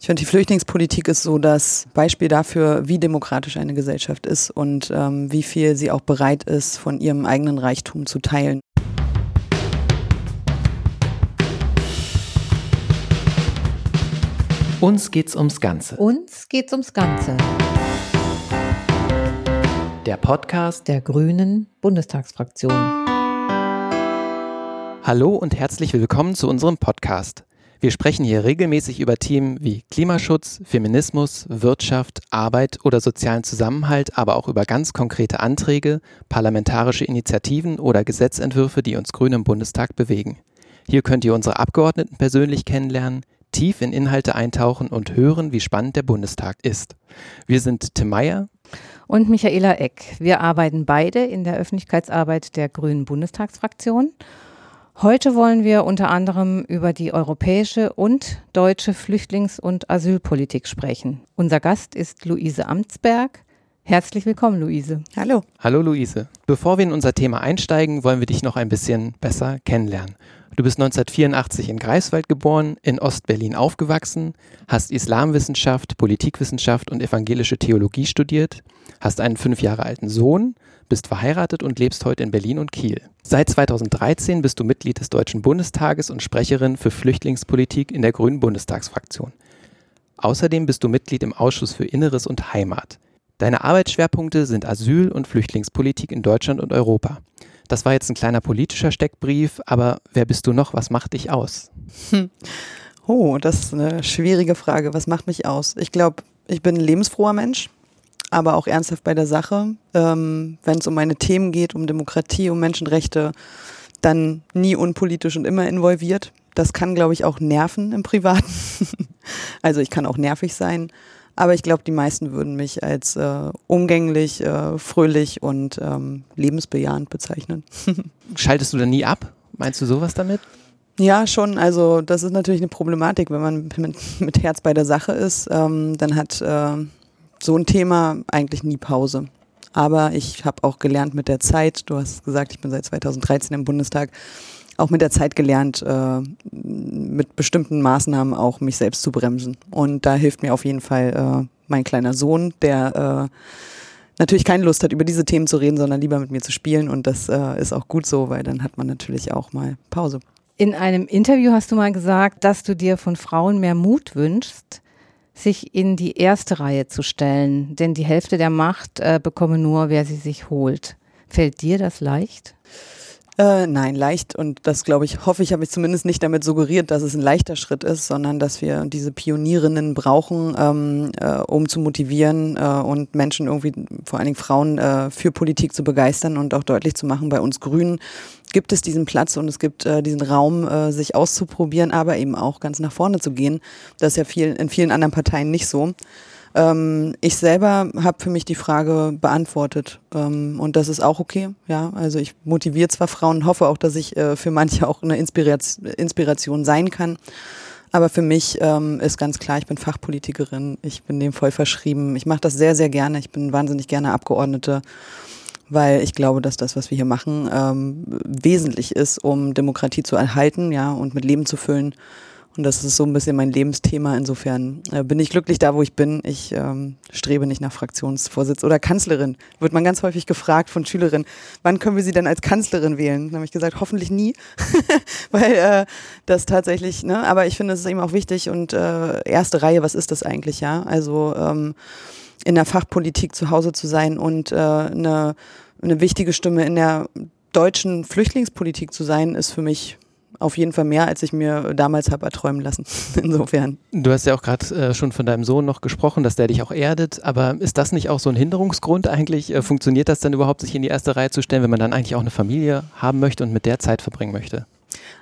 Ich finde, die Flüchtlingspolitik ist so das Beispiel dafür, wie demokratisch eine Gesellschaft ist und ähm, wie viel sie auch bereit ist, von ihrem eigenen Reichtum zu teilen. Uns geht's ums Ganze. Uns geht's ums Ganze. Der Podcast der Grünen Bundestagsfraktion. Hallo und herzlich willkommen zu unserem Podcast. Wir sprechen hier regelmäßig über Themen wie Klimaschutz, Feminismus, Wirtschaft, Arbeit oder sozialen Zusammenhalt, aber auch über ganz konkrete Anträge, parlamentarische Initiativen oder Gesetzentwürfe, die uns Grüne im Bundestag bewegen. Hier könnt ihr unsere Abgeordneten persönlich kennenlernen, tief in Inhalte eintauchen und hören, wie spannend der Bundestag ist. Wir sind Tim Meyer und Michaela Eck. Wir arbeiten beide in der Öffentlichkeitsarbeit der Grünen Bundestagsfraktion Heute wollen wir unter anderem über die europäische und deutsche Flüchtlings- und Asylpolitik sprechen. Unser Gast ist Luise Amtsberg. Herzlich willkommen, Luise. Hallo. Hallo, Luise. Bevor wir in unser Thema einsteigen, wollen wir dich noch ein bisschen besser kennenlernen. Du bist 1984 in Greifswald geboren, in Ostberlin aufgewachsen, hast Islamwissenschaft, Politikwissenschaft und evangelische Theologie studiert, hast einen fünf Jahre alten Sohn, bist verheiratet und lebst heute in Berlin und Kiel. Seit 2013 bist du Mitglied des Deutschen Bundestages und Sprecherin für Flüchtlingspolitik in der Grünen Bundestagsfraktion. Außerdem bist du Mitglied im Ausschuss für Inneres und Heimat. Deine Arbeitsschwerpunkte sind Asyl- und Flüchtlingspolitik in Deutschland und Europa. Das war jetzt ein kleiner politischer Steckbrief, aber wer bist du noch? Was macht dich aus? Hm. Oh, das ist eine schwierige Frage. Was macht mich aus? Ich glaube, ich bin ein lebensfroher Mensch aber auch ernsthaft bei der Sache. Ähm, Wenn es um meine Themen geht, um Demokratie, um Menschenrechte, dann nie unpolitisch und immer involviert. Das kann, glaube ich, auch nerven im Privaten. also ich kann auch nervig sein. Aber ich glaube, die meisten würden mich als äh, umgänglich, äh, fröhlich und ähm, lebensbejahend bezeichnen. Schaltest du dann nie ab? Meinst du sowas damit? Ja, schon. Also das ist natürlich eine Problematik, wenn man mit, mit Herz bei der Sache ist. Ähm, dann hat äh, so ein Thema eigentlich nie Pause. Aber ich habe auch gelernt mit der Zeit, du hast gesagt, ich bin seit 2013 im Bundestag, auch mit der Zeit gelernt, äh, mit bestimmten Maßnahmen auch mich selbst zu bremsen. Und da hilft mir auf jeden Fall äh, mein kleiner Sohn, der äh, natürlich keine Lust hat, über diese Themen zu reden, sondern lieber mit mir zu spielen. Und das äh, ist auch gut so, weil dann hat man natürlich auch mal Pause. In einem Interview hast du mal gesagt, dass du dir von Frauen mehr Mut wünschst sich in die erste Reihe zu stellen, denn die Hälfte der Macht äh, bekomme nur, wer sie sich holt. Fällt dir das leicht? Äh, nein, leicht und das glaube ich, hoffe ich, habe ich zumindest nicht damit suggeriert, dass es ein leichter Schritt ist, sondern dass wir diese Pionierinnen brauchen, ähm, äh, um zu motivieren äh, und Menschen irgendwie, vor allen Dingen Frauen, äh, für Politik zu begeistern und auch deutlich zu machen, bei uns Grünen gibt es diesen Platz und es gibt äh, diesen Raum, äh, sich auszuprobieren, aber eben auch ganz nach vorne zu gehen. Das ist ja viel, in vielen anderen Parteien nicht so. Ähm, ich selber habe für mich die Frage beantwortet ähm, und das ist auch okay. Ja, also ich motiviere zwar Frauen, hoffe auch, dass ich äh, für manche auch eine Inspiration, Inspiration sein kann. Aber für mich ähm, ist ganz klar, ich bin Fachpolitikerin, ich bin dem voll verschrieben. Ich mache das sehr, sehr gerne. Ich bin wahnsinnig gerne Abgeordnete, weil ich glaube, dass das, was wir hier machen, ähm, wesentlich ist, um Demokratie zu erhalten, ja, und mit Leben zu füllen. Und das ist so ein bisschen mein Lebensthema. Insofern äh, bin ich glücklich da, wo ich bin. Ich ähm, strebe nicht nach Fraktionsvorsitz oder Kanzlerin. Wird man ganz häufig gefragt von Schülerinnen, wann können wir sie denn als Kanzlerin wählen? Dann habe ich gesagt, hoffentlich nie, weil äh, das tatsächlich, ne, aber ich finde, es ist eben auch wichtig und äh, erste Reihe, was ist das eigentlich, ja? Also ähm, in der Fachpolitik zu Hause zu sein und äh, eine, eine wichtige Stimme in der deutschen Flüchtlingspolitik zu sein, ist für mich auf jeden Fall mehr, als ich mir damals habe erträumen lassen. Insofern. Du hast ja auch gerade äh, schon von deinem Sohn noch gesprochen, dass der dich auch erdet. Aber ist das nicht auch so ein Hinderungsgrund eigentlich? Äh, funktioniert das dann überhaupt, sich in die erste Reihe zu stellen, wenn man dann eigentlich auch eine Familie haben möchte und mit der Zeit verbringen möchte?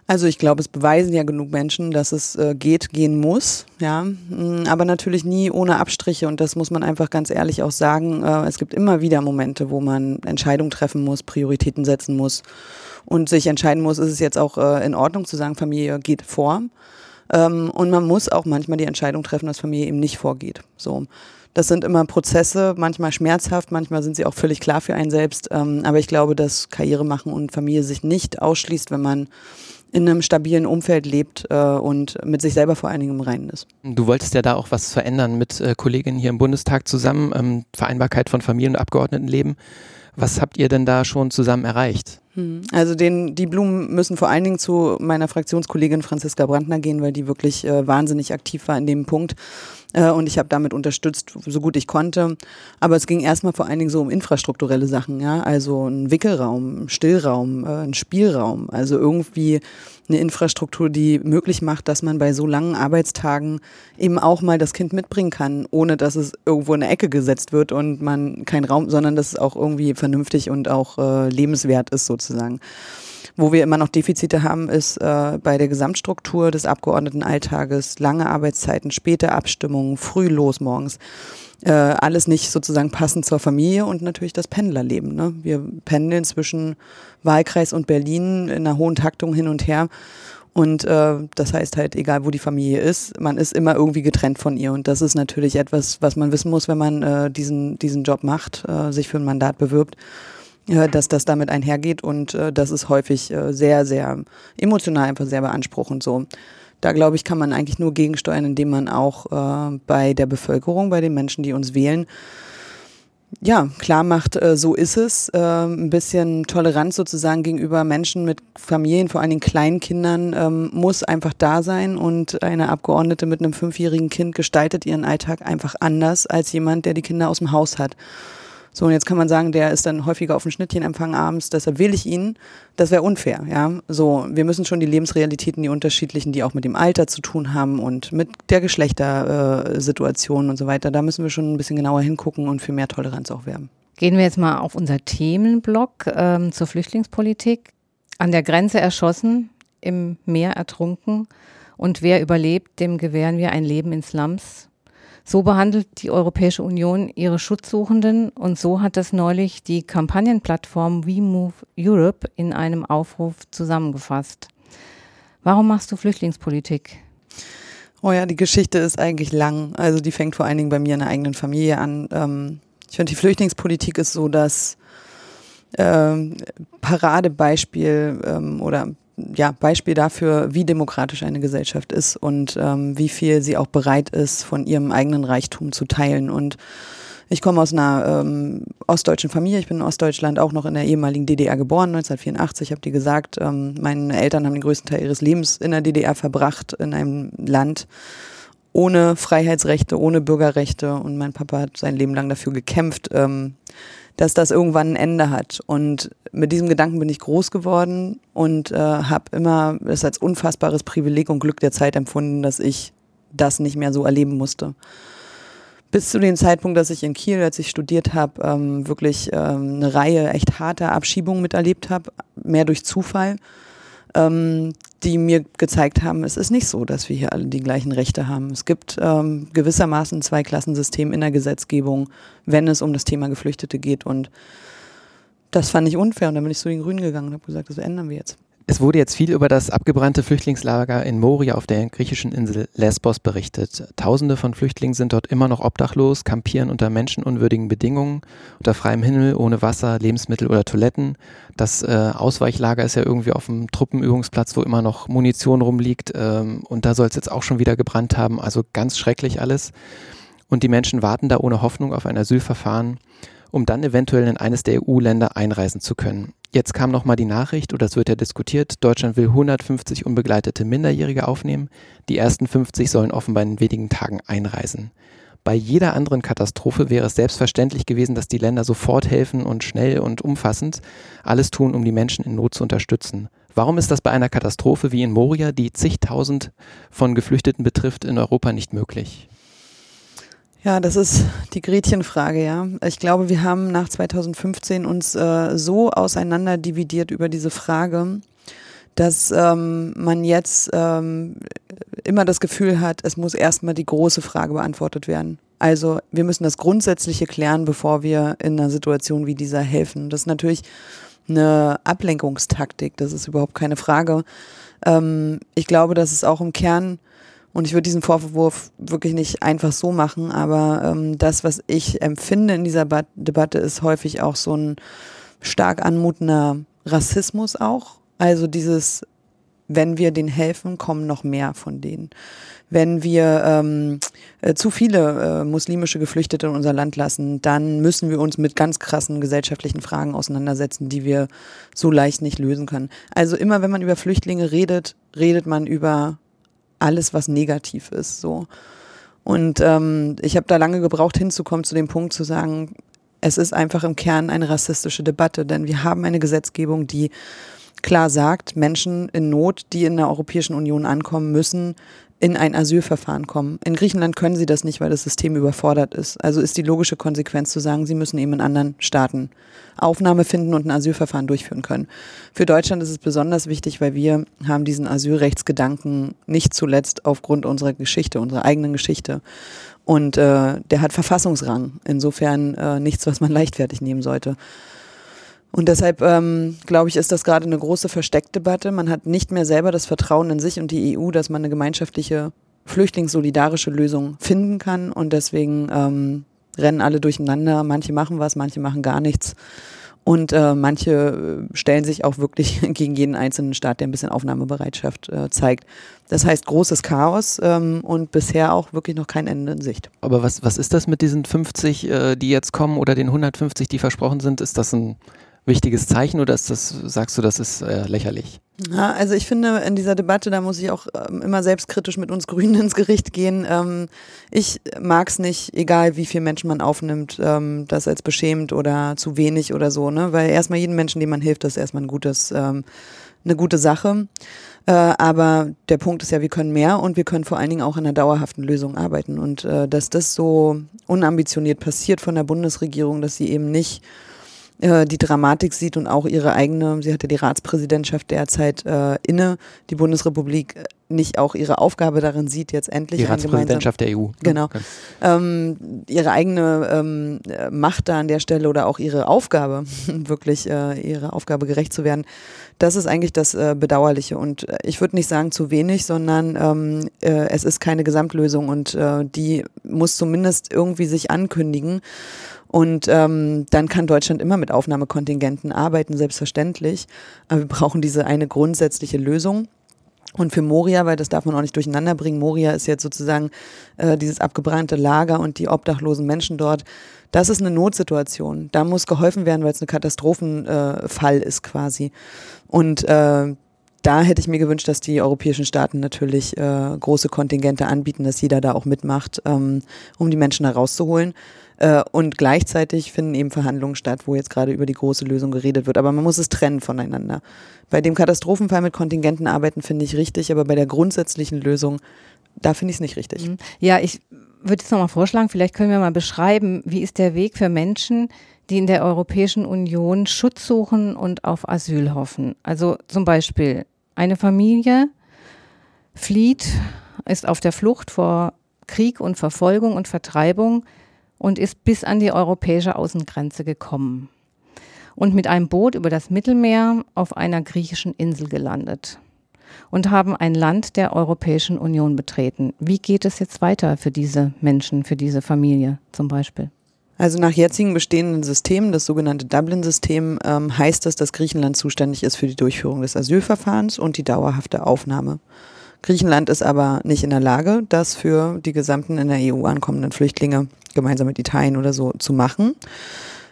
Also ich glaube, es beweisen ja genug Menschen, dass es äh, geht, gehen muss, ja, mm, aber natürlich nie ohne Abstriche und das muss man einfach ganz ehrlich auch sagen. Äh, es gibt immer wieder Momente, wo man Entscheidungen treffen muss, Prioritäten setzen muss und sich entscheiden muss, ist es jetzt auch äh, in Ordnung zu sagen, Familie geht vor. Ähm, und man muss auch manchmal die Entscheidung treffen, dass Familie eben nicht vorgeht. So. Das sind immer Prozesse, manchmal schmerzhaft, manchmal sind sie auch völlig klar für einen selbst. Ähm, aber ich glaube, dass Karriere machen und Familie sich nicht ausschließt, wenn man in einem stabilen Umfeld lebt äh, und mit sich selber vor allen Dingen im Reinen ist. Du wolltest ja da auch was verändern mit äh, Kolleginnen hier im Bundestag zusammen, ähm, Vereinbarkeit von Familien- und Abgeordnetenleben. Was habt ihr denn da schon zusammen erreicht? Hm. Also den, die Blumen müssen vor allen Dingen zu meiner Fraktionskollegin Franziska Brandner gehen, weil die wirklich äh, wahnsinnig aktiv war in dem Punkt. Äh, und ich habe damit unterstützt, so gut ich konnte. Aber es ging erstmal vor allen Dingen so um infrastrukturelle Sachen, ja, also ein Wickelraum, ein Stillraum, äh, ein Spielraum, also irgendwie eine Infrastruktur, die möglich macht, dass man bei so langen Arbeitstagen eben auch mal das Kind mitbringen kann, ohne dass es irgendwo in eine Ecke gesetzt wird und man keinen Raum, sondern dass es auch irgendwie vernünftig und auch äh, lebenswert ist sozusagen. Wo wir immer noch Defizite haben, ist äh, bei der Gesamtstruktur des Abgeordnetenalltages lange Arbeitszeiten, späte Abstimmungen, früh los morgens. Äh, alles nicht sozusagen passend zur Familie und natürlich das Pendlerleben. Ne? Wir pendeln zwischen Wahlkreis und Berlin in einer hohen Taktung hin und her. Und äh, das heißt halt, egal wo die Familie ist, man ist immer irgendwie getrennt von ihr. Und das ist natürlich etwas, was man wissen muss, wenn man äh, diesen, diesen Job macht, äh, sich für ein Mandat bewirbt dass das damit einhergeht und äh, das ist häufig äh, sehr, sehr emotional einfach sehr beanspruchend so. Da glaube ich, kann man eigentlich nur gegensteuern, indem man auch äh, bei der Bevölkerung, bei den Menschen, die uns wählen, ja, klar macht, äh, so ist es. Äh, ein bisschen Toleranz sozusagen gegenüber Menschen mit Familien, vor allen Dingen Kleinkindern, ähm, muss einfach da sein. Und eine Abgeordnete mit einem fünfjährigen Kind gestaltet ihren Alltag einfach anders als jemand, der die Kinder aus dem Haus hat. So, und jetzt kann man sagen, der ist dann häufiger auf dem Schnittchenempfang abends, deshalb wähle ich ihn. Das wäre unfair, ja. So, wir müssen schon die Lebensrealitäten, die unterschiedlichen, die auch mit dem Alter zu tun haben und mit der Geschlechtersituation und so weiter, da müssen wir schon ein bisschen genauer hingucken und für mehr Toleranz auch werben. Gehen wir jetzt mal auf unser Themenblock ähm, zur Flüchtlingspolitik. An der Grenze erschossen, im Meer ertrunken und wer überlebt, dem gewähren wir ein Leben in Slums so behandelt die Europäische Union ihre Schutzsuchenden und so hat das neulich die Kampagnenplattform We Move Europe in einem Aufruf zusammengefasst. Warum machst du Flüchtlingspolitik? Oh ja, die Geschichte ist eigentlich lang. Also die fängt vor allen Dingen bei mir in der eigenen Familie an. Ähm, ich finde, die Flüchtlingspolitik ist so das ähm, Paradebeispiel ähm, oder ja, Beispiel dafür, wie demokratisch eine Gesellschaft ist und ähm, wie viel sie auch bereit ist, von ihrem eigenen Reichtum zu teilen. Und ich komme aus einer ähm, ostdeutschen Familie. Ich bin in Ostdeutschland auch noch in der ehemaligen DDR geboren, 1984. Habe die gesagt, ähm, meine Eltern haben den größten Teil ihres Lebens in der DDR verbracht, in einem Land ohne Freiheitsrechte, ohne Bürgerrechte. Und mein Papa hat sein Leben lang dafür gekämpft, ähm, dass das irgendwann ein Ende hat. Und mit diesem Gedanken bin ich groß geworden und äh, habe immer es als unfassbares Privileg und Glück der Zeit empfunden, dass ich das nicht mehr so erleben musste. Bis zu dem Zeitpunkt, dass ich in Kiel, als ich studiert habe, ähm, wirklich ähm, eine Reihe echt harter Abschiebungen miterlebt habe, mehr durch Zufall ähm, die mir gezeigt haben, es ist nicht so, dass wir hier alle die gleichen Rechte haben. Es gibt ähm, gewissermaßen ein Zweiklassensystem in der Gesetzgebung, wenn es um das Thema Geflüchtete geht. Und das fand ich unfair und dann bin ich zu den Grünen gegangen und habe gesagt, das ändern wir jetzt. Es wurde jetzt viel über das abgebrannte Flüchtlingslager in Moria auf der griechischen Insel Lesbos berichtet. Tausende von Flüchtlingen sind dort immer noch obdachlos, kampieren unter menschenunwürdigen Bedingungen, unter freiem Himmel, ohne Wasser, Lebensmittel oder Toiletten. Das äh, Ausweichlager ist ja irgendwie auf dem Truppenübungsplatz, wo immer noch Munition rumliegt. Ähm, und da soll es jetzt auch schon wieder gebrannt haben. Also ganz schrecklich alles. Und die Menschen warten da ohne Hoffnung auf ein Asylverfahren um dann eventuell in eines der EU-Länder einreisen zu können. Jetzt kam nochmal die Nachricht, oder es wird ja diskutiert, Deutschland will 150 unbegleitete Minderjährige aufnehmen. Die ersten 50 sollen offenbar in wenigen Tagen einreisen. Bei jeder anderen Katastrophe wäre es selbstverständlich gewesen, dass die Länder sofort helfen und schnell und umfassend alles tun, um die Menschen in Not zu unterstützen. Warum ist das bei einer Katastrophe wie in Moria, die zigtausend von Geflüchteten betrifft, in Europa nicht möglich? Ja, das ist die Gretchenfrage, ja. Ich glaube, wir haben nach 2015 uns äh, so auseinander dividiert über diese Frage, dass ähm, man jetzt ähm, immer das Gefühl hat, es muss erstmal die große Frage beantwortet werden. Also wir müssen das Grundsätzliche klären, bevor wir in einer Situation wie dieser helfen. Das ist natürlich eine Ablenkungstaktik, das ist überhaupt keine Frage. Ähm, ich glaube, dass es auch im Kern und ich würde diesen Vorwurf wirklich nicht einfach so machen, aber ähm, das, was ich empfinde in dieser ba Debatte, ist häufig auch so ein stark anmutender Rassismus auch. Also dieses wenn wir denen helfen, kommen noch mehr von denen. Wenn wir ähm, äh, zu viele äh, muslimische Geflüchtete in unser Land lassen, dann müssen wir uns mit ganz krassen gesellschaftlichen Fragen auseinandersetzen, die wir so leicht nicht lösen können. Also immer, wenn man über Flüchtlinge redet, redet man über alles, was negativ ist. So. Und ähm, ich habe da lange gebraucht, hinzukommen zu dem Punkt zu sagen, es ist einfach im Kern eine rassistische Debatte, denn wir haben eine Gesetzgebung, die klar sagt, Menschen in Not, die in der Europäischen Union ankommen, müssen in ein Asylverfahren kommen. In Griechenland können sie das nicht, weil das System überfordert ist. Also ist die logische Konsequenz zu sagen, sie müssen eben in anderen Staaten Aufnahme finden und ein Asylverfahren durchführen können. Für Deutschland ist es besonders wichtig, weil wir haben diesen Asylrechtsgedanken nicht zuletzt aufgrund unserer Geschichte, unserer eigenen Geschichte. Und äh, der hat Verfassungsrang. Insofern äh, nichts, was man leichtfertig nehmen sollte. Und deshalb ähm, glaube ich, ist das gerade eine große Versteckdebatte. Man hat nicht mehr selber das Vertrauen in sich und die EU, dass man eine gemeinschaftliche flüchtlingssolidarische Lösung finden kann. Und deswegen ähm, rennen alle durcheinander. Manche machen was, manche machen gar nichts. Und äh, manche äh, stellen sich auch wirklich gegen jeden einzelnen Staat, der ein bisschen Aufnahmebereitschaft äh, zeigt. Das heißt großes Chaos ähm, und bisher auch wirklich noch kein Ende in Sicht. Aber was, was ist das mit diesen 50, äh, die jetzt kommen oder den 150, die versprochen sind? Ist das ein wichtiges Zeichen oder ist das, sagst du, das ist äh, lächerlich? Ja, also ich finde in dieser Debatte, da muss ich auch ähm, immer selbstkritisch mit uns Grünen ins Gericht gehen. Ähm, ich mag es nicht, egal wie viel Menschen man aufnimmt, ähm, das als beschämt oder zu wenig oder so, ne? Weil erstmal jeden Menschen, dem man hilft, das ist erstmal ein gutes, ähm, eine gute Sache. Äh, aber der Punkt ist ja, wir können mehr und wir können vor allen Dingen auch an einer dauerhaften Lösung arbeiten. Und äh, dass das so unambitioniert passiert von der Bundesregierung, dass sie eben nicht äh, die Dramatik sieht und auch ihre eigene, sie hatte die Ratspräsidentschaft derzeit äh, inne, die Bundesrepublik äh, nicht auch ihre Aufgabe darin sieht, jetzt endlich die Ratspräsidentschaft der EU. Genau. Okay. Ähm, ihre eigene ähm, Macht da an der Stelle oder auch ihre Aufgabe, wirklich äh, ihre Aufgabe gerecht zu werden. Das ist eigentlich das äh, Bedauerliche. Und äh, ich würde nicht sagen zu wenig, sondern ähm, äh, es ist keine Gesamtlösung und äh, die muss zumindest irgendwie sich ankündigen. Und ähm, dann kann Deutschland immer mit Aufnahmekontingenten arbeiten, selbstverständlich. Aber wir brauchen diese eine grundsätzliche Lösung. Und für Moria, weil das darf man auch nicht durcheinander bringen, Moria ist jetzt sozusagen äh, dieses abgebrannte Lager und die obdachlosen Menschen dort. Das ist eine Notsituation. Da muss geholfen werden, weil es ein Katastrophenfall äh, ist quasi. Und äh, da hätte ich mir gewünscht, dass die europäischen Staaten natürlich äh, große Kontingente anbieten, dass jeder da auch mitmacht, ähm, um die Menschen herauszuholen. Äh, und gleichzeitig finden eben Verhandlungen statt, wo jetzt gerade über die große Lösung geredet wird. Aber man muss es trennen voneinander. Bei dem Katastrophenfall mit Kontingenten arbeiten finde ich richtig, aber bei der grundsätzlichen Lösung, da finde ich es nicht richtig. Mhm. Ja, ich würde jetzt nochmal vorschlagen, vielleicht können wir mal beschreiben, wie ist der Weg für Menschen, die in der Europäischen Union Schutz suchen und auf Asyl hoffen. Also zum Beispiel eine Familie flieht, ist auf der Flucht vor Krieg und Verfolgung und Vertreibung und ist bis an die europäische Außengrenze gekommen und mit einem Boot über das Mittelmeer auf einer griechischen Insel gelandet und haben ein Land der Europäischen Union betreten. Wie geht es jetzt weiter für diese Menschen, für diese Familie zum Beispiel? Also nach jetzigen bestehenden Systemen, das sogenannte Dublin-System, ähm, heißt das, dass Griechenland zuständig ist für die Durchführung des Asylverfahrens und die dauerhafte Aufnahme. Griechenland ist aber nicht in der Lage, das für die gesamten in der EU ankommenden Flüchtlinge gemeinsam mit Italien oder so zu machen.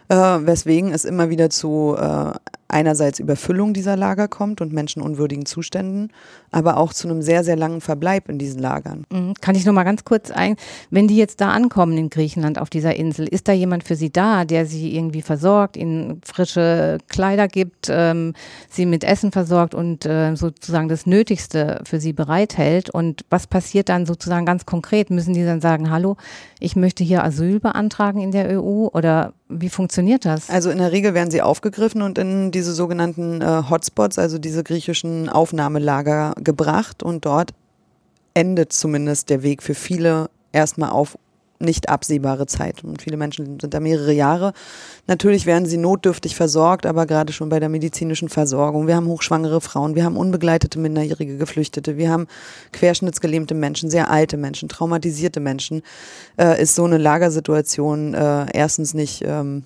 Äh, weswegen es immer wieder zu äh, einerseits Überfüllung dieser Lager kommt und menschenunwürdigen Zuständen, aber auch zu einem sehr, sehr langen Verbleib in diesen Lagern. Mhm. Kann ich noch mal ganz kurz ein, wenn die jetzt da ankommen in Griechenland auf dieser Insel, ist da jemand für sie da, der sie irgendwie versorgt, ihnen frische Kleider gibt, ähm, sie mit Essen versorgt und äh, sozusagen das Nötigste für sie bereithält? Und was passiert dann sozusagen ganz konkret? Müssen die dann sagen, hallo, ich möchte hier Asyl beantragen in der EU oder wie funktioniert das? Also in der Regel werden sie aufgegriffen und in diese sogenannten äh, Hotspots, also diese griechischen Aufnahmelager gebracht und dort endet zumindest der Weg für viele erstmal auf nicht absehbare Zeit. Und viele Menschen sind da mehrere Jahre. Natürlich werden sie notdürftig versorgt, aber gerade schon bei der medizinischen Versorgung. Wir haben hochschwangere Frauen, wir haben unbegleitete minderjährige Geflüchtete, wir haben querschnittsgelähmte Menschen, sehr alte Menschen, traumatisierte Menschen. Äh, ist so eine Lagersituation äh, erstens nicht ähm,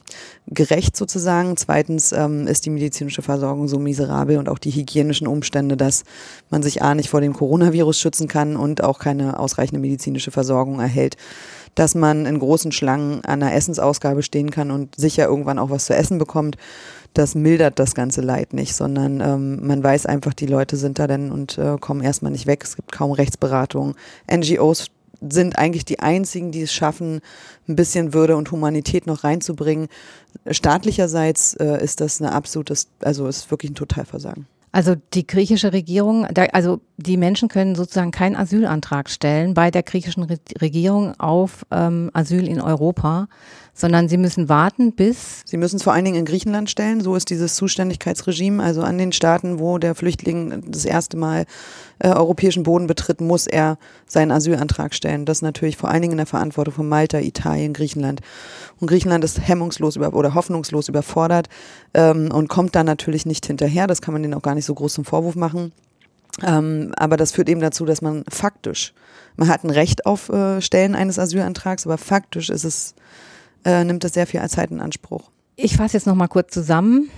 gerecht sozusagen. Zweitens ähm, ist die medizinische Versorgung so miserabel und auch die hygienischen Umstände, dass man sich A nicht vor dem Coronavirus schützen kann und auch keine ausreichende medizinische Versorgung erhält dass man in großen Schlangen an der Essensausgabe stehen kann und sicher irgendwann auch was zu essen bekommt. Das mildert das ganze Leid nicht, sondern ähm, man weiß einfach, die Leute sind da denn und äh, kommen erstmal nicht weg. Es gibt kaum Rechtsberatung. NGOs sind eigentlich die einzigen, die es schaffen, ein bisschen Würde und Humanität noch reinzubringen. Staatlicherseits äh, ist das eine absolutes, also ist wirklich ein Totalversagen. Also die griechische Regierung, also die Menschen können sozusagen keinen Asylantrag stellen bei der griechischen Re Regierung auf ähm, Asyl in Europa, sondern sie müssen warten bis. Sie müssen es vor allen Dingen in Griechenland stellen. So ist dieses Zuständigkeitsregime. Also an den Staaten, wo der Flüchtling das erste Mal äh, europäischen Boden betritt, muss er seinen Asylantrag stellen. Das ist natürlich vor allen Dingen in der Verantwortung von Malta, Italien, Griechenland. Und Griechenland ist hemmungslos über, oder hoffnungslos überfordert ähm, und kommt da natürlich nicht hinterher. Das kann man denen auch gar nicht so groß zum Vorwurf machen. Ähm, aber das führt eben dazu, dass man faktisch, man hat ein Recht auf äh, Stellen eines Asylantrags, aber faktisch ist es äh, nimmt das sehr viel Zeit in Anspruch. Ich fasse jetzt noch mal kurz zusammen,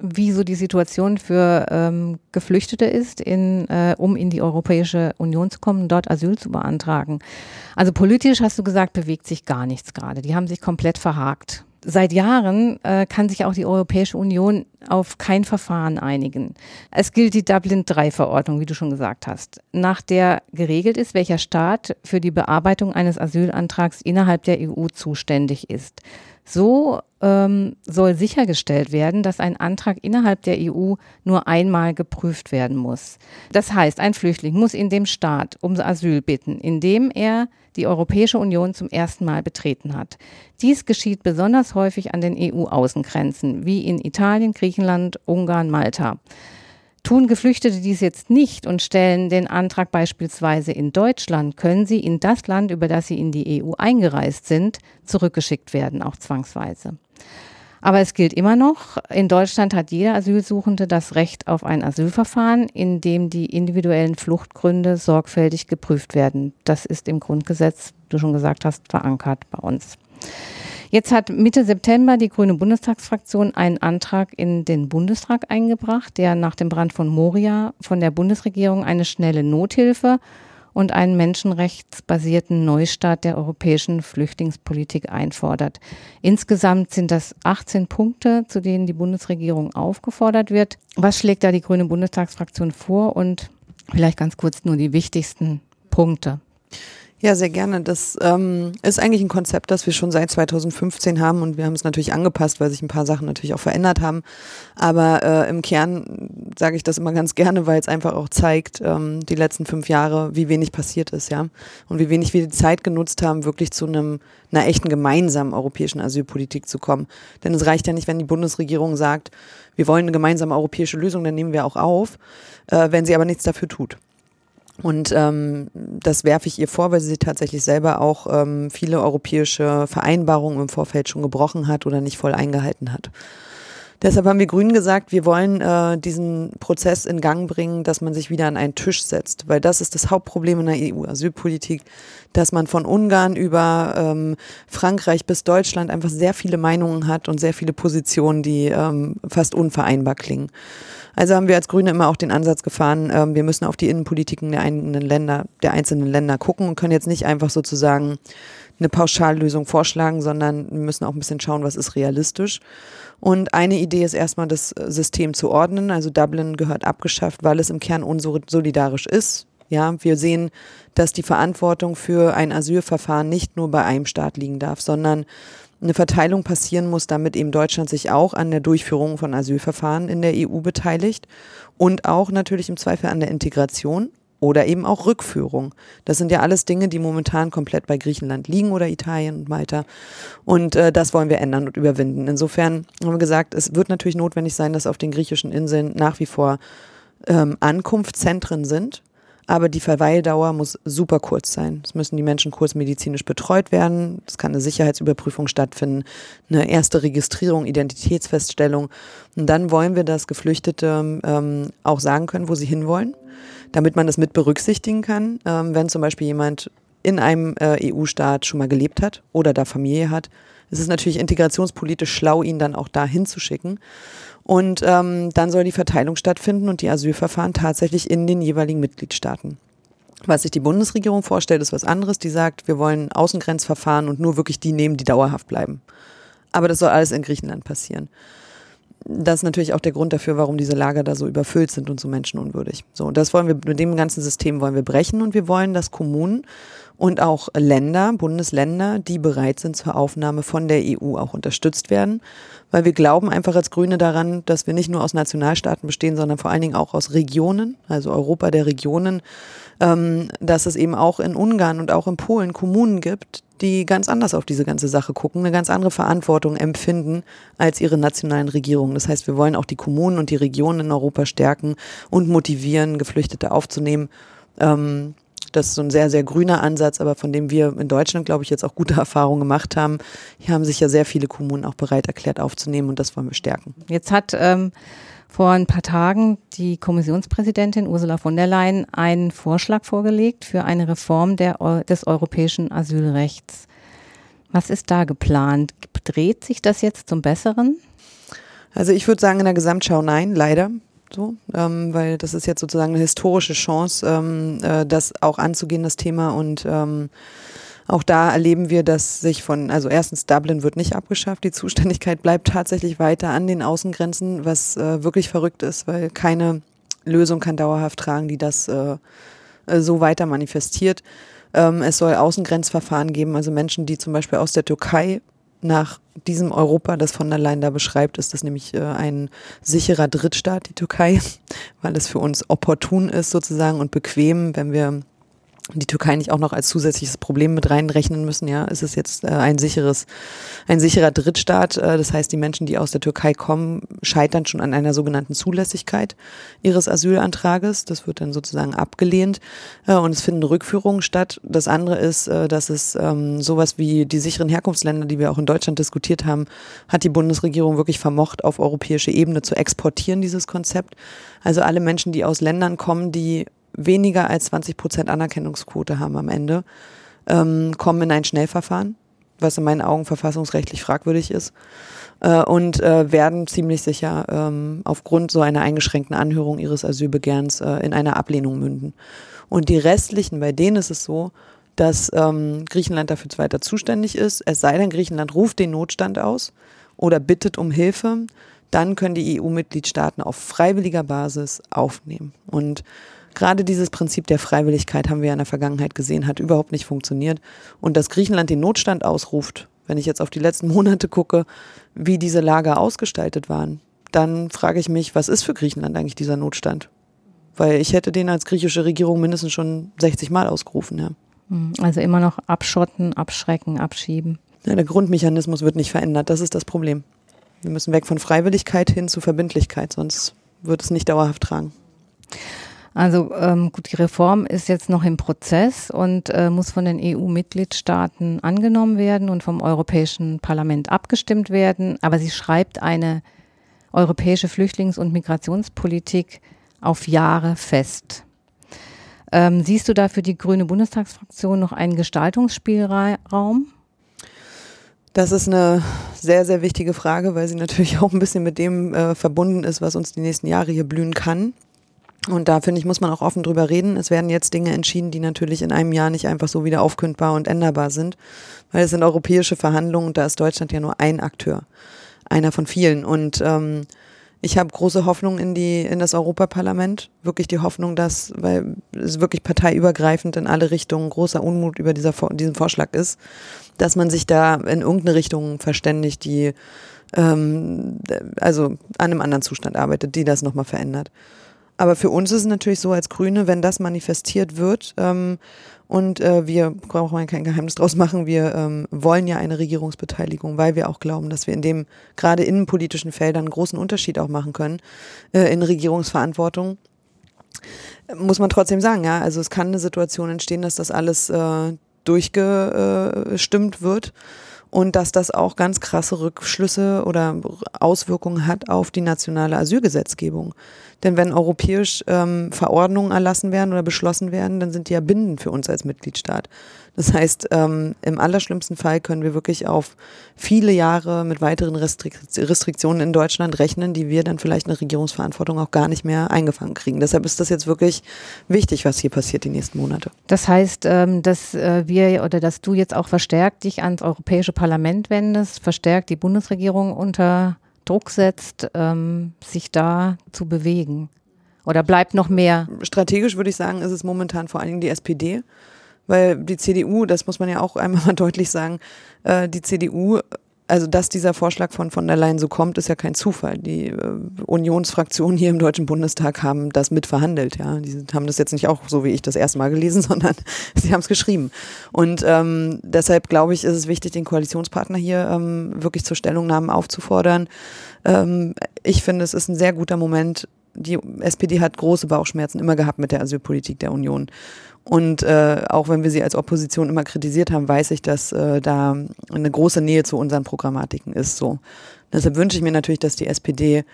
wie so die Situation für ähm, Geflüchtete ist, in, äh, um in die Europäische Union zu kommen, dort Asyl zu beantragen. Also politisch hast du gesagt, bewegt sich gar nichts gerade. Die haben sich komplett verhakt seit Jahren äh, kann sich auch die Europäische Union auf kein Verfahren einigen. Es gilt die Dublin-3-Verordnung, wie du schon gesagt hast, nach der geregelt ist, welcher Staat für die Bearbeitung eines Asylantrags innerhalb der EU zuständig ist. So ähm, soll sichergestellt werden, dass ein Antrag innerhalb der EU nur einmal geprüft werden muss. Das heißt, ein Flüchtling muss in dem Staat um Asyl bitten, in dem er die Europäische Union zum ersten Mal betreten hat. Dies geschieht besonders häufig an den EU-Außengrenzen, wie in Italien, Griechenland, Ungarn, Malta. Tun Geflüchtete dies jetzt nicht und stellen den Antrag beispielsweise in Deutschland, können sie in das Land, über das sie in die EU eingereist sind, zurückgeschickt werden, auch zwangsweise. Aber es gilt immer noch, in Deutschland hat jeder Asylsuchende das Recht auf ein Asylverfahren, in dem die individuellen Fluchtgründe sorgfältig geprüft werden. Das ist im Grundgesetz, du schon gesagt hast, verankert bei uns. Jetzt hat Mitte September die Grüne Bundestagsfraktion einen Antrag in den Bundestag eingebracht, der nach dem Brand von Moria von der Bundesregierung eine schnelle Nothilfe und einen menschenrechtsbasierten Neustart der europäischen Flüchtlingspolitik einfordert. Insgesamt sind das 18 Punkte, zu denen die Bundesregierung aufgefordert wird. Was schlägt da die Grüne Bundestagsfraktion vor und vielleicht ganz kurz nur die wichtigsten Punkte? Ja, sehr gerne. Das ähm, ist eigentlich ein Konzept, das wir schon seit 2015 haben und wir haben es natürlich angepasst, weil sich ein paar Sachen natürlich auch verändert haben. Aber äh, im Kern sage ich das immer ganz gerne, weil es einfach auch zeigt, ähm, die letzten fünf Jahre, wie wenig passiert ist, ja. Und wie wenig wir die Zeit genutzt haben, wirklich zu einem einer echten gemeinsamen europäischen Asylpolitik zu kommen. Denn es reicht ja nicht, wenn die Bundesregierung sagt, wir wollen eine gemeinsame europäische Lösung, dann nehmen wir auch auf, äh, wenn sie aber nichts dafür tut. Und ähm, das werfe ich ihr vor, weil sie tatsächlich selber auch ähm, viele europäische Vereinbarungen im Vorfeld schon gebrochen hat oder nicht voll eingehalten hat. Deshalb haben wir Grünen gesagt, wir wollen äh, diesen Prozess in Gang bringen, dass man sich wieder an einen Tisch setzt, weil das ist das Hauptproblem in der EU-Asylpolitik, dass man von Ungarn über ähm, Frankreich bis Deutschland einfach sehr viele Meinungen hat und sehr viele Positionen, die ähm, fast unvereinbar klingen. Also haben wir als Grüne immer auch den Ansatz gefahren, ähm, wir müssen auf die Innenpolitiken der einzelnen Länder, der einzelnen Länder gucken und können jetzt nicht einfach sozusagen eine Pauschallösung vorschlagen, sondern wir müssen auch ein bisschen schauen, was ist realistisch. Und eine Idee ist erstmal, das System zu ordnen. Also Dublin gehört abgeschafft, weil es im Kern unsolidarisch ist. Ja, wir sehen, dass die Verantwortung für ein Asylverfahren nicht nur bei einem Staat liegen darf, sondern eine Verteilung passieren muss, damit eben Deutschland sich auch an der Durchführung von Asylverfahren in der EU beteiligt und auch natürlich im Zweifel an der Integration oder eben auch Rückführung. Das sind ja alles Dinge, die momentan komplett bei Griechenland liegen oder Italien und Malta. Und äh, das wollen wir ändern und überwinden. Insofern haben wir gesagt, es wird natürlich notwendig sein, dass auf den griechischen Inseln nach wie vor ähm, Ankunftszentren sind aber die Verweildauer muss super kurz sein. Es müssen die Menschen kurz medizinisch betreut werden. Es kann eine Sicherheitsüberprüfung stattfinden, eine erste Registrierung, Identitätsfeststellung. Und dann wollen wir, dass Geflüchtete ähm, auch sagen können, wo sie hinwollen, damit man das mit berücksichtigen kann. Ähm, wenn zum Beispiel jemand in einem äh, EU-Staat schon mal gelebt hat oder da Familie hat, ist es natürlich integrationspolitisch schlau, ihn dann auch da hinzuschicken. Und ähm, dann soll die Verteilung stattfinden und die Asylverfahren tatsächlich in den jeweiligen Mitgliedstaaten. Was sich die Bundesregierung vorstellt, ist was anderes. Die sagt, wir wollen Außengrenzverfahren und nur wirklich die nehmen, die dauerhaft bleiben. Aber das soll alles in Griechenland passieren. Das ist natürlich auch der Grund dafür, warum diese Lager da so überfüllt sind und so menschenunwürdig. So, das wollen wir mit dem ganzen System wollen wir brechen und wir wollen, dass Kommunen und auch Länder, Bundesländer, die bereit sind zur Aufnahme von der EU auch unterstützt werden, weil wir glauben einfach als Grüne daran, dass wir nicht nur aus Nationalstaaten bestehen, sondern vor allen Dingen auch aus Regionen, also Europa der Regionen, ähm, dass es eben auch in Ungarn und auch in Polen Kommunen gibt, die ganz anders auf diese ganze Sache gucken, eine ganz andere Verantwortung empfinden als ihre nationalen Regierungen. Das heißt, wir wollen auch die Kommunen und die Regionen in Europa stärken und motivieren, Geflüchtete aufzunehmen. Ähm, das ist so ein sehr, sehr grüner Ansatz, aber von dem wir in Deutschland, glaube ich, jetzt auch gute Erfahrungen gemacht haben. Hier haben sich ja sehr viele Kommunen auch bereit erklärt aufzunehmen und das wollen wir stärken. Jetzt hat ähm, vor ein paar Tagen die Kommissionspräsidentin Ursula von der Leyen einen Vorschlag vorgelegt für eine Reform der, des europäischen Asylrechts. Was ist da geplant? Dreht sich das jetzt zum Besseren? Also ich würde sagen in der Gesamtschau nein, leider so, ähm, weil das ist jetzt sozusagen eine historische Chance, ähm, äh, das auch anzugehen, das Thema. Und ähm, auch da erleben wir, dass sich von, also erstens, Dublin wird nicht abgeschafft, die Zuständigkeit bleibt tatsächlich weiter an den Außengrenzen, was äh, wirklich verrückt ist, weil keine Lösung kann dauerhaft tragen, die das äh, äh so weiter manifestiert. Ähm, es soll Außengrenzverfahren geben, also Menschen, die zum Beispiel aus der Türkei nach diesem Europa, das von der Leyen da beschreibt, ist das nämlich äh, ein sicherer Drittstaat, die Türkei, weil es für uns opportun ist sozusagen und bequem, wenn wir die Türkei nicht auch noch als zusätzliches Problem mit reinrechnen müssen. Ja, ist es jetzt äh, ein sicheres, ein sicherer Drittstaat. Äh, das heißt, die Menschen, die aus der Türkei kommen, scheitern schon an einer sogenannten Zulässigkeit ihres Asylantrages. Das wird dann sozusagen abgelehnt äh, und es finden Rückführungen statt. Das andere ist, äh, dass es ähm, sowas wie die sicheren Herkunftsländer, die wir auch in Deutschland diskutiert haben, hat die Bundesregierung wirklich vermocht, auf europäische Ebene zu exportieren, dieses Konzept. Also alle Menschen, die aus Ländern kommen, die weniger als 20 Prozent Anerkennungsquote haben am Ende, ähm, kommen in ein Schnellverfahren, was in meinen Augen verfassungsrechtlich fragwürdig ist, äh, und äh, werden ziemlich sicher ähm, aufgrund so einer eingeschränkten Anhörung ihres Asylbegehrens äh, in einer Ablehnung münden. Und die restlichen, bei denen ist es so, dass ähm, Griechenland dafür weiter zuständig ist, es sei denn, Griechenland ruft den Notstand aus oder bittet um Hilfe, dann können die EU-Mitgliedstaaten auf freiwilliger Basis aufnehmen. Und Gerade dieses Prinzip der Freiwilligkeit haben wir ja in der Vergangenheit gesehen, hat überhaupt nicht funktioniert. Und dass Griechenland den Notstand ausruft, wenn ich jetzt auf die letzten Monate gucke, wie diese Lager ausgestaltet waren, dann frage ich mich, was ist für Griechenland eigentlich dieser Notstand? Weil ich hätte den als griechische Regierung mindestens schon 60 Mal ausgerufen. Ja. Hm, also immer noch abschotten, abschrecken, abschieben. Ja, der Grundmechanismus wird nicht verändert, das ist das Problem. Wir müssen weg von Freiwilligkeit hin zu Verbindlichkeit, sonst wird es nicht dauerhaft tragen. Also ähm, gut, die Reform ist jetzt noch im Prozess und äh, muss von den EU-Mitgliedstaaten angenommen werden und vom Europäischen Parlament abgestimmt werden. Aber sie schreibt eine europäische Flüchtlings- und Migrationspolitik auf Jahre fest. Ähm, siehst du da für die grüne Bundestagsfraktion noch einen Gestaltungsspielraum? Das ist eine sehr, sehr wichtige Frage, weil sie natürlich auch ein bisschen mit dem äh, verbunden ist, was uns die nächsten Jahre hier blühen kann. Und da finde ich, muss man auch offen drüber reden. Es werden jetzt Dinge entschieden, die natürlich in einem Jahr nicht einfach so wieder aufkündbar und änderbar sind, weil es sind europäische Verhandlungen und da ist Deutschland ja nur ein Akteur, einer von vielen. Und ähm, ich habe große Hoffnung in die in das Europaparlament, wirklich die Hoffnung, dass, weil es wirklich parteiübergreifend in alle Richtungen großer Unmut über dieser diesen Vorschlag ist, dass man sich da in irgendeine Richtung verständigt, die ähm, also an einem anderen Zustand arbeitet, die das nochmal verändert. Aber für uns ist es natürlich so als Grüne, wenn das manifestiert wird ähm, und äh, wir brauchen wir kein Geheimnis draus machen, wir ähm, wollen ja eine Regierungsbeteiligung, weil wir auch glauben, dass wir in dem gerade innenpolitischen Feldern einen großen Unterschied auch machen können äh, in Regierungsverantwortung. Muss man trotzdem sagen, ja. Also es kann eine Situation entstehen, dass das alles äh, durchgestimmt wird und dass das auch ganz krasse Rückschlüsse oder Auswirkungen hat auf die nationale Asylgesetzgebung. Denn wenn europäisch ähm, Verordnungen erlassen werden oder beschlossen werden, dann sind die ja bindend für uns als Mitgliedstaat. Das heißt, ähm, im allerschlimmsten Fall können wir wirklich auf viele Jahre mit weiteren Restrik Restriktionen in Deutschland rechnen, die wir dann vielleicht in der Regierungsverantwortung auch gar nicht mehr eingefangen kriegen. Deshalb ist das jetzt wirklich wichtig, was hier passiert die nächsten Monate. Das heißt, ähm, dass äh, wir oder dass du jetzt auch verstärkt dich ans Europäische Parlament wendest, verstärkt die Bundesregierung unter Druck setzt, ähm, sich da zu bewegen? Oder bleibt noch mehr? Strategisch würde ich sagen, ist es momentan vor allen Dingen die SPD, weil die CDU, das muss man ja auch einmal mal deutlich sagen, äh, die CDU also dass dieser Vorschlag von von der Leyen so kommt, ist ja kein Zufall. Die äh, Unionsfraktionen hier im Deutschen Bundestag haben das mitverhandelt. Ja, die haben das jetzt nicht auch so wie ich das erste Mal gelesen, sondern sie haben es geschrieben. Und ähm, deshalb glaube ich, ist es wichtig, den Koalitionspartner hier ähm, wirklich zur Stellungnahme aufzufordern. Ähm, ich finde, es ist ein sehr guter Moment. Die SPD hat große Bauchschmerzen immer gehabt mit der Asylpolitik der Union. Und äh, auch wenn wir sie als Opposition immer kritisiert haben, weiß ich, dass äh, da eine große Nähe zu unseren Programmatiken ist. So. Deshalb wünsche ich mir natürlich, dass die SPD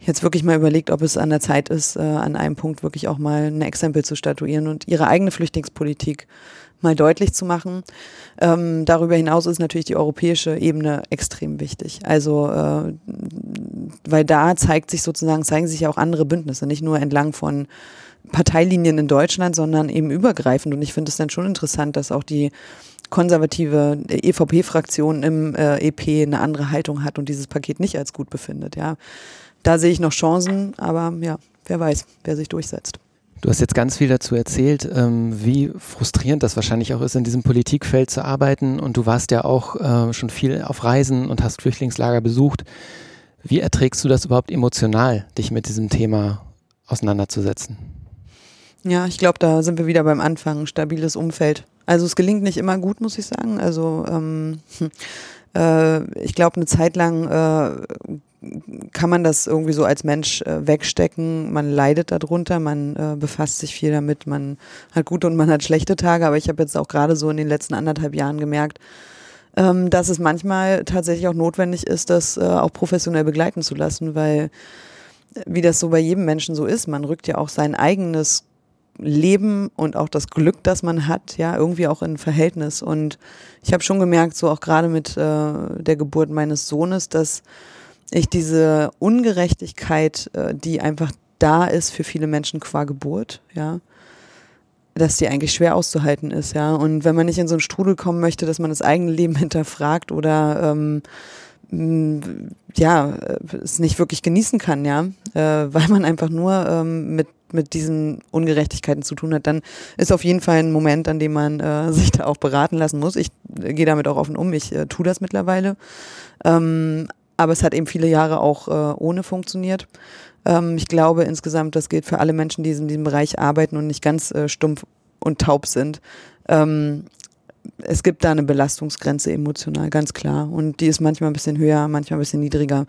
jetzt wirklich mal überlegt, ob es an der Zeit ist, äh, an einem Punkt wirklich auch mal ein Exempel zu statuieren und ihre eigene Flüchtlingspolitik mal deutlich zu machen. Ähm, darüber hinaus ist natürlich die europäische Ebene extrem wichtig. Also, äh, weil da zeigt sich sozusagen, zeigen sich ja auch andere Bündnisse, nicht nur entlang von Parteilinien in Deutschland, sondern eben übergreifend. Und ich finde es dann schon interessant, dass auch die konservative EVP-Fraktion im äh, EP eine andere Haltung hat und dieses Paket nicht als gut befindet. Ja, da sehe ich noch Chancen, aber ja, wer weiß, wer sich durchsetzt. Du hast jetzt ganz viel dazu erzählt, ähm, wie frustrierend das wahrscheinlich auch ist, in diesem Politikfeld zu arbeiten. Und du warst ja auch äh, schon viel auf Reisen und hast Flüchtlingslager besucht. Wie erträgst du das überhaupt emotional, dich mit diesem Thema auseinanderzusetzen? Ja, ich glaube, da sind wir wieder beim Anfang. Stabiles Umfeld. Also es gelingt nicht immer gut, muss ich sagen. Also ähm, äh, ich glaube, eine Zeit lang äh, kann man das irgendwie so als Mensch äh, wegstecken. Man leidet darunter, man äh, befasst sich viel damit, man hat gute und man hat schlechte Tage. Aber ich habe jetzt auch gerade so in den letzten anderthalb Jahren gemerkt, ähm, dass es manchmal tatsächlich auch notwendig ist, das äh, auch professionell begleiten zu lassen, weil äh, wie das so bei jedem Menschen so ist, man rückt ja auch sein eigenes Leben und auch das Glück, das man hat, ja, irgendwie auch in Verhältnis. Und ich habe schon gemerkt, so auch gerade mit äh, der Geburt meines Sohnes, dass ich diese Ungerechtigkeit, äh, die einfach da ist für viele Menschen qua Geburt, ja, dass die eigentlich schwer auszuhalten ist, ja. Und wenn man nicht in so einen Strudel kommen möchte, dass man das eigene Leben hinterfragt oder ähm, ja, es nicht wirklich genießen kann, ja, äh, weil man einfach nur ähm, mit mit diesen Ungerechtigkeiten zu tun hat, dann ist auf jeden Fall ein Moment, an dem man äh, sich da auch beraten lassen muss. Ich äh, gehe damit auch offen um, ich äh, tue das mittlerweile. Ähm, aber es hat eben viele Jahre auch äh, ohne funktioniert. Ähm, ich glaube insgesamt, das gilt für alle Menschen, die in diesem Bereich arbeiten und nicht ganz äh, stumpf und taub sind. Ähm, es gibt da eine Belastungsgrenze emotional, ganz klar. Und die ist manchmal ein bisschen höher, manchmal ein bisschen niedriger.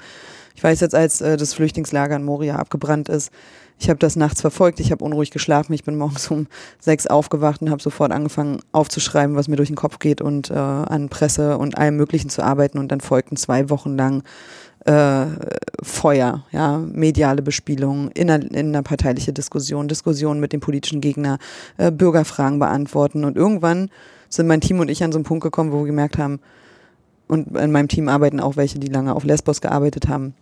Ich weiß jetzt, als äh, das Flüchtlingslager in Moria abgebrannt ist, ich habe das nachts verfolgt, ich habe unruhig geschlafen, ich bin morgens um sechs aufgewacht und habe sofort angefangen aufzuschreiben, was mir durch den Kopf geht und äh, an Presse und allem Möglichen zu arbeiten. Und dann folgten zwei Wochen lang äh, Feuer, ja, mediale Bespielung, inner, innerparteiliche Diskussion, Diskussionen mit dem politischen Gegner, äh, Bürgerfragen beantworten. Und irgendwann sind mein Team und ich an so einen Punkt gekommen, wo wir gemerkt haben, und in meinem Team arbeiten auch welche, die lange auf Lesbos gearbeitet haben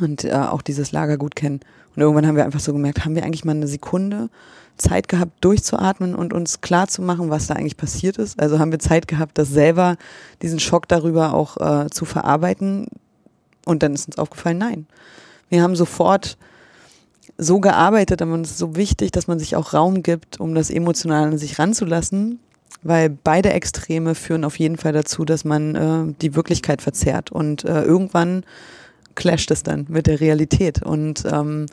und äh, auch dieses Lager gut kennen. Und irgendwann haben wir einfach so gemerkt, haben wir eigentlich mal eine Sekunde Zeit gehabt, durchzuatmen und uns klar zu machen, was da eigentlich passiert ist. Also haben wir Zeit gehabt, das selber, diesen Schock darüber auch äh, zu verarbeiten. Und dann ist uns aufgefallen, nein. Wir haben sofort so gearbeitet, aber es ist so wichtig, dass man sich auch Raum gibt, um das emotional an sich ranzulassen, weil beide Extreme führen auf jeden Fall dazu, dass man äh, die Wirklichkeit verzerrt und äh, irgendwann clasht es dann mit der Realität und ähm,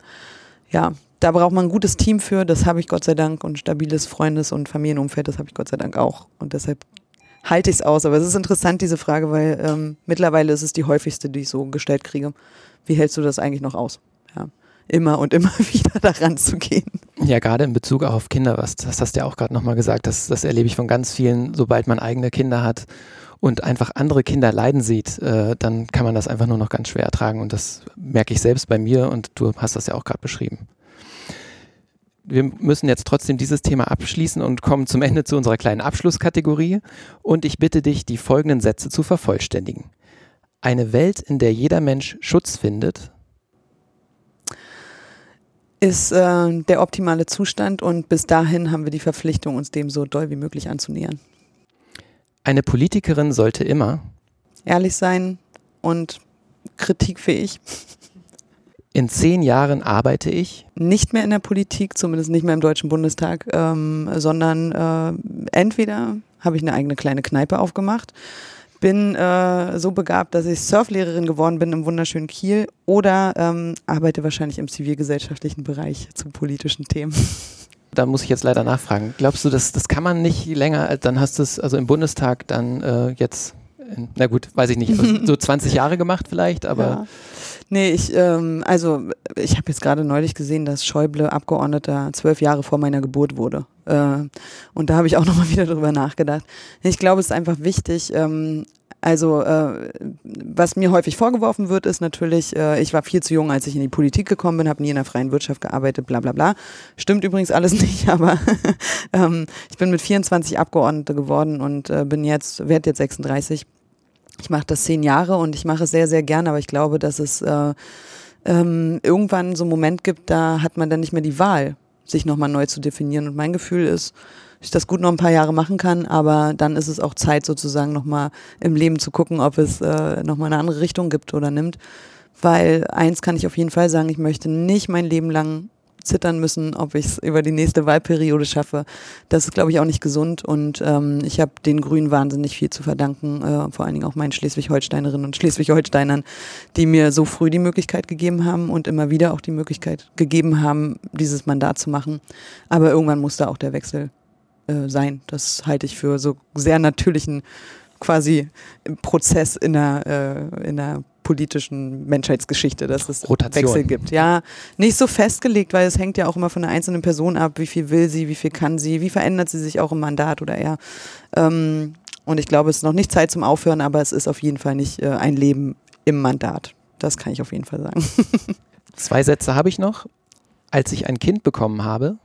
ja, da braucht man ein gutes Team für, das habe ich Gott sei Dank und stabiles Freundes- und Familienumfeld, das habe ich Gott sei Dank auch und deshalb halte ich es aus. Aber es ist interessant, diese Frage, weil ähm, mittlerweile ist es die häufigste, die ich so gestellt kriege. Wie hältst du das eigentlich noch aus? Ja. Immer und immer wieder daran zu gehen. Ja, gerade in Bezug auf Kinder, was das hast du ja auch gerade nochmal gesagt, das, das erlebe ich von ganz vielen, sobald man eigene Kinder hat und einfach andere Kinder leiden sieht, äh, dann kann man das einfach nur noch ganz schwer ertragen und das merke ich selbst bei mir und du hast das ja auch gerade beschrieben wir müssen jetzt trotzdem dieses Thema abschließen und kommen zum Ende zu unserer kleinen Abschlusskategorie. Und ich bitte dich, die folgenden Sätze zu vervollständigen. Eine Welt, in der jeder Mensch Schutz findet, ist äh, der optimale Zustand und bis dahin haben wir die Verpflichtung, uns dem so doll wie möglich anzunähern. Eine Politikerin sollte immer ehrlich sein und kritikfähig. In zehn Jahren arbeite ich nicht mehr in der Politik, zumindest nicht mehr im Deutschen Bundestag, ähm, sondern äh, entweder habe ich eine eigene kleine Kneipe aufgemacht, bin äh, so begabt, dass ich Surflehrerin geworden bin im wunderschönen Kiel oder ähm, arbeite wahrscheinlich im zivilgesellschaftlichen Bereich zu politischen Themen. Da muss ich jetzt leider nachfragen. Glaubst du, das, das kann man nicht länger, dann hast du es also im Bundestag dann äh, jetzt, na gut, weiß ich nicht, so 20 Jahre gemacht vielleicht, aber ja. Nee, ich, ähm, also ich habe jetzt gerade neulich gesehen, dass Schäuble Abgeordneter zwölf Jahre vor meiner Geburt wurde. Äh, und da habe ich auch nochmal wieder drüber nachgedacht. Ich glaube, es ist einfach wichtig, ähm, also äh, was mir häufig vorgeworfen wird, ist natürlich, äh, ich war viel zu jung, als ich in die Politik gekommen bin, habe nie in der freien Wirtschaft gearbeitet, bla bla bla. Stimmt übrigens alles nicht, aber ähm, ich bin mit 24 Abgeordnete geworden und äh, bin jetzt, werde jetzt 36 ich mache das zehn Jahre und ich mache es sehr, sehr gerne, aber ich glaube, dass es äh, ähm, irgendwann so einen Moment gibt, da hat man dann nicht mehr die Wahl, sich nochmal neu zu definieren. Und mein Gefühl ist, dass ich das gut noch ein paar Jahre machen kann, aber dann ist es auch Zeit, sozusagen nochmal im Leben zu gucken, ob es äh, nochmal eine andere Richtung gibt oder nimmt. Weil eins kann ich auf jeden Fall sagen, ich möchte nicht mein Leben lang zittern müssen, ob ich es über die nächste Wahlperiode schaffe. Das ist, glaube ich, auch nicht gesund und ähm, ich habe den Grünen wahnsinnig viel zu verdanken, äh, vor allen Dingen auch meinen Schleswig-Holsteinerinnen und Schleswig-Holsteinern, die mir so früh die Möglichkeit gegeben haben und immer wieder auch die Möglichkeit gegeben haben, dieses Mandat zu machen. Aber irgendwann muss da auch der Wechsel äh, sein. Das halte ich für so sehr natürlichen quasi Prozess in der, äh, in der politischen Menschheitsgeschichte, dass es Rotation. Wechsel gibt. Ja, nicht so festgelegt, weil es hängt ja auch immer von der einzelnen Person ab, wie viel will sie, wie viel kann sie, wie verändert sie sich auch im Mandat oder eher. Ähm, und ich glaube, es ist noch nicht Zeit zum Aufhören, aber es ist auf jeden Fall nicht äh, ein Leben im Mandat. Das kann ich auf jeden Fall sagen. Zwei Sätze habe ich noch. Als ich ein Kind bekommen habe,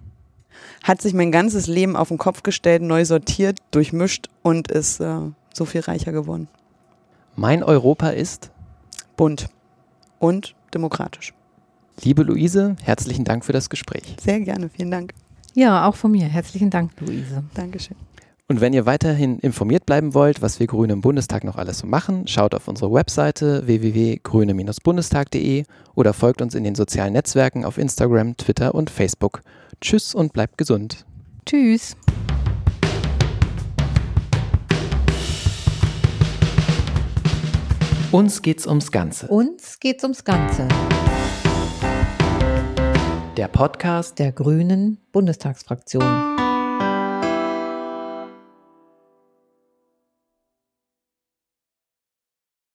hat sich mein ganzes Leben auf den Kopf gestellt, neu sortiert, durchmischt und ist äh, so viel reicher geworden. Mein Europa ist bunt und demokratisch. Liebe Luise, herzlichen Dank für das Gespräch. Sehr gerne, vielen Dank. Ja, auch von mir. Herzlichen Dank, Luise. Dankeschön. Und wenn ihr weiterhin informiert bleiben wollt, was wir Grüne im Bundestag noch alles so machen, schaut auf unsere Webseite www.grüne-bundestag.de oder folgt uns in den sozialen Netzwerken auf Instagram, Twitter und Facebook. Tschüss und bleibt gesund. Tschüss. Uns geht's ums Ganze. Uns geht's ums Ganze. Der Podcast der Grünen Bundestagsfraktion.